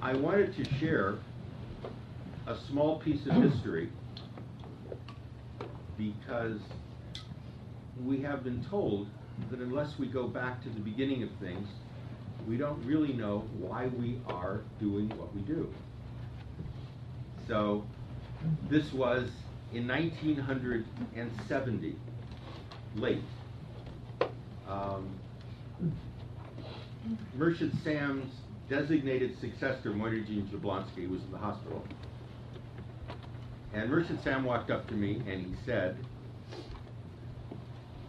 I wanted to share a small piece of history because we have been told that unless we go back to the beginning of things, we don't really know why we are doing what we do. So, this was in 1970, late. Um, Murshid Sam's designated successor, Moineddin Jablonski, was in the hospital. And Murshid Sam walked up to me and he said,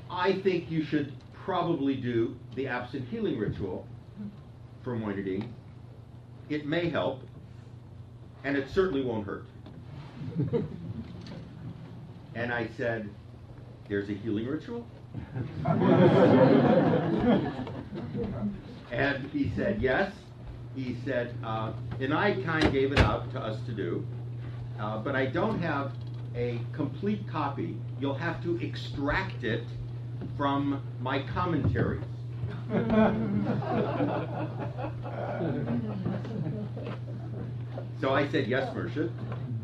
I think you should probably do the absent healing ritual for Moineddin. It may help, and it certainly won't hurt. and I said, There's a healing ritual? and he said, Yes. He said, uh, and I kind of gave it out to us to do, uh, but I don't have a complete copy. You'll have to extract it from my commentaries. so I said, Yes, Murshid.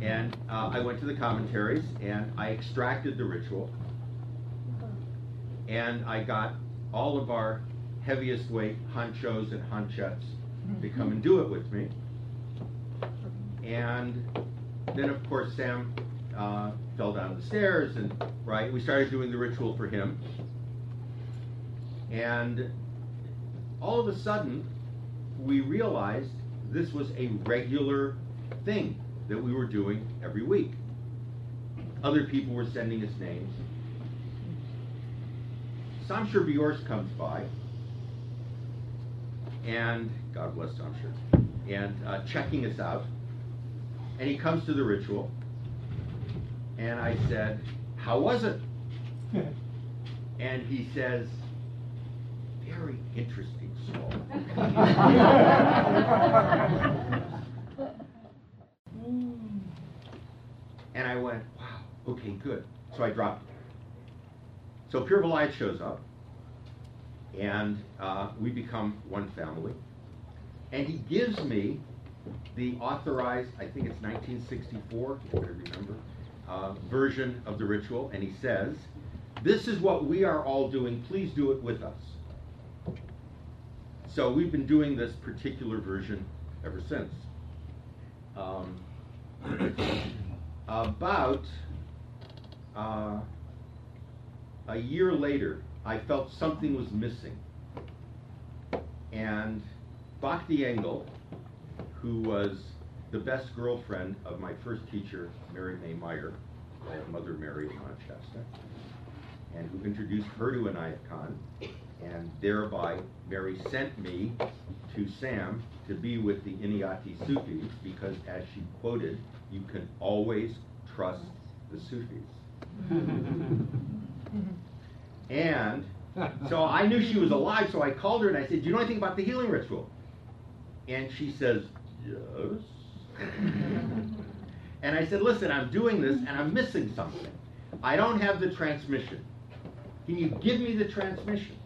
And uh, I went to the commentaries and I extracted the ritual. And I got all of our heaviest weight honchos and honchettes to come and do it with me. And then, of course, Sam uh, fell down the stairs, and right, we started doing the ritual for him. And all of a sudden, we realized this was a regular thing that we were doing every week. Other people were sending us names. Shamcher Beorse comes by, and God bless Shamcher, and uh, checking us out. And he comes to the ritual, and I said, How was it? and he says, Very interesting soul. and I went, Wow, okay, good. So I dropped it. So Pir Vilayat shows up, and uh, we become one family. And he gives me the authorized, I think it's 1964, if I remember, uh, version of the ritual, and he says, This is what we are all doing, please do it with us. So we've been doing this particular version ever since. Um, about uh, a year later, I felt something was missing. And Bhakti Engel, who was the best girlfriend of my first teacher, Mary May Meyer, my Mother Mary in Manchester, and who introduced her to Inayat Khan, and thereby Mary sent me to Sam to be with the Inayati Sufis because, as she quoted, you can always trust the Sufis. and so I knew she was alive, so I called her and I said, Do you know anything about the healing ritual? And she says, Yes. and I said, Listen, I'm doing this and I'm missing something. I don't have the transmission. Can you give me the transmission?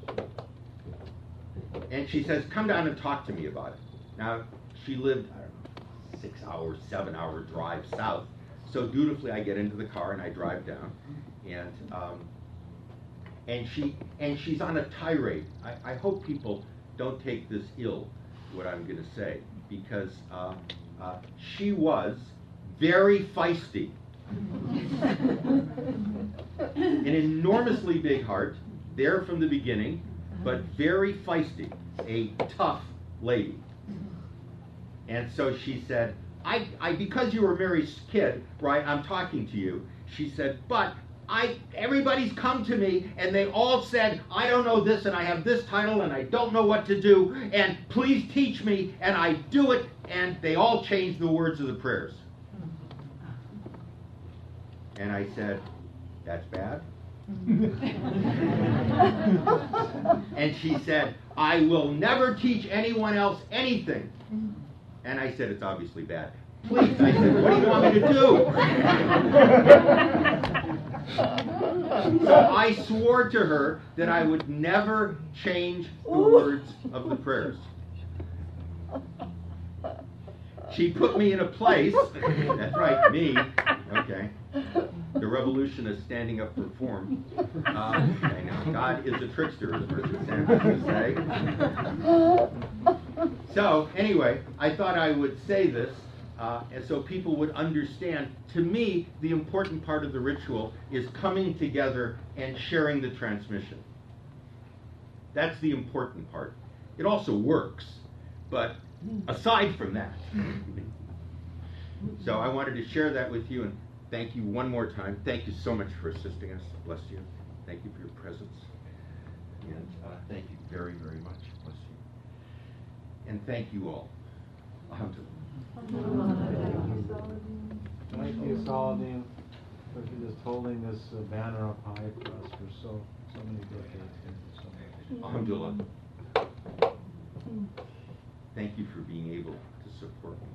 And she says, Come down and talk to me about it. Now, she lived, I don't know, six hours, seven hour drive south. So dutifully, I get into the car and I drive down. And um, and she and she's on a tirade. I, I, hope people don't take this ill, what I'm going to say, because uh, uh, she was very feisty, an enormously big heart, there from the beginning, but very feisty, a tough lady. And so she said, I, I because you were Mary's kid, right? I'm talking to you. She said, but I everybody's come to me and they all said, I don't know this and I have this title and I don't know what to do and please teach me and I do it and they all changed the words of the prayers. And I said, That's bad. and she said, I will never teach anyone else anything. And I said, It's obviously bad. Please, I said, what do you want me to do? so I swore to her that I would never change the words of the prayers. she put me in a place. That's right, me. Okay. The revolution is standing up for form. Uh. God is a trickster, as Mercer Sanders would say. So, anyway, I thought I would say this uh, and so people would understand. To me, the important part of the ritual is coming together and sharing the transmission. That's the important part. It also works, but aside from that. so I wanted to share that with you and thank you one more time. Thank you so much for assisting us. Bless you. Thank you for your presence. And uh, thank you very, very much. Bless you. And thank you all. Alhamdulillah. Thank you, Saladin, for just holding this uh, banner up high for us for so, so many decades. So Alhamdulillah. Thank you for being able to support me.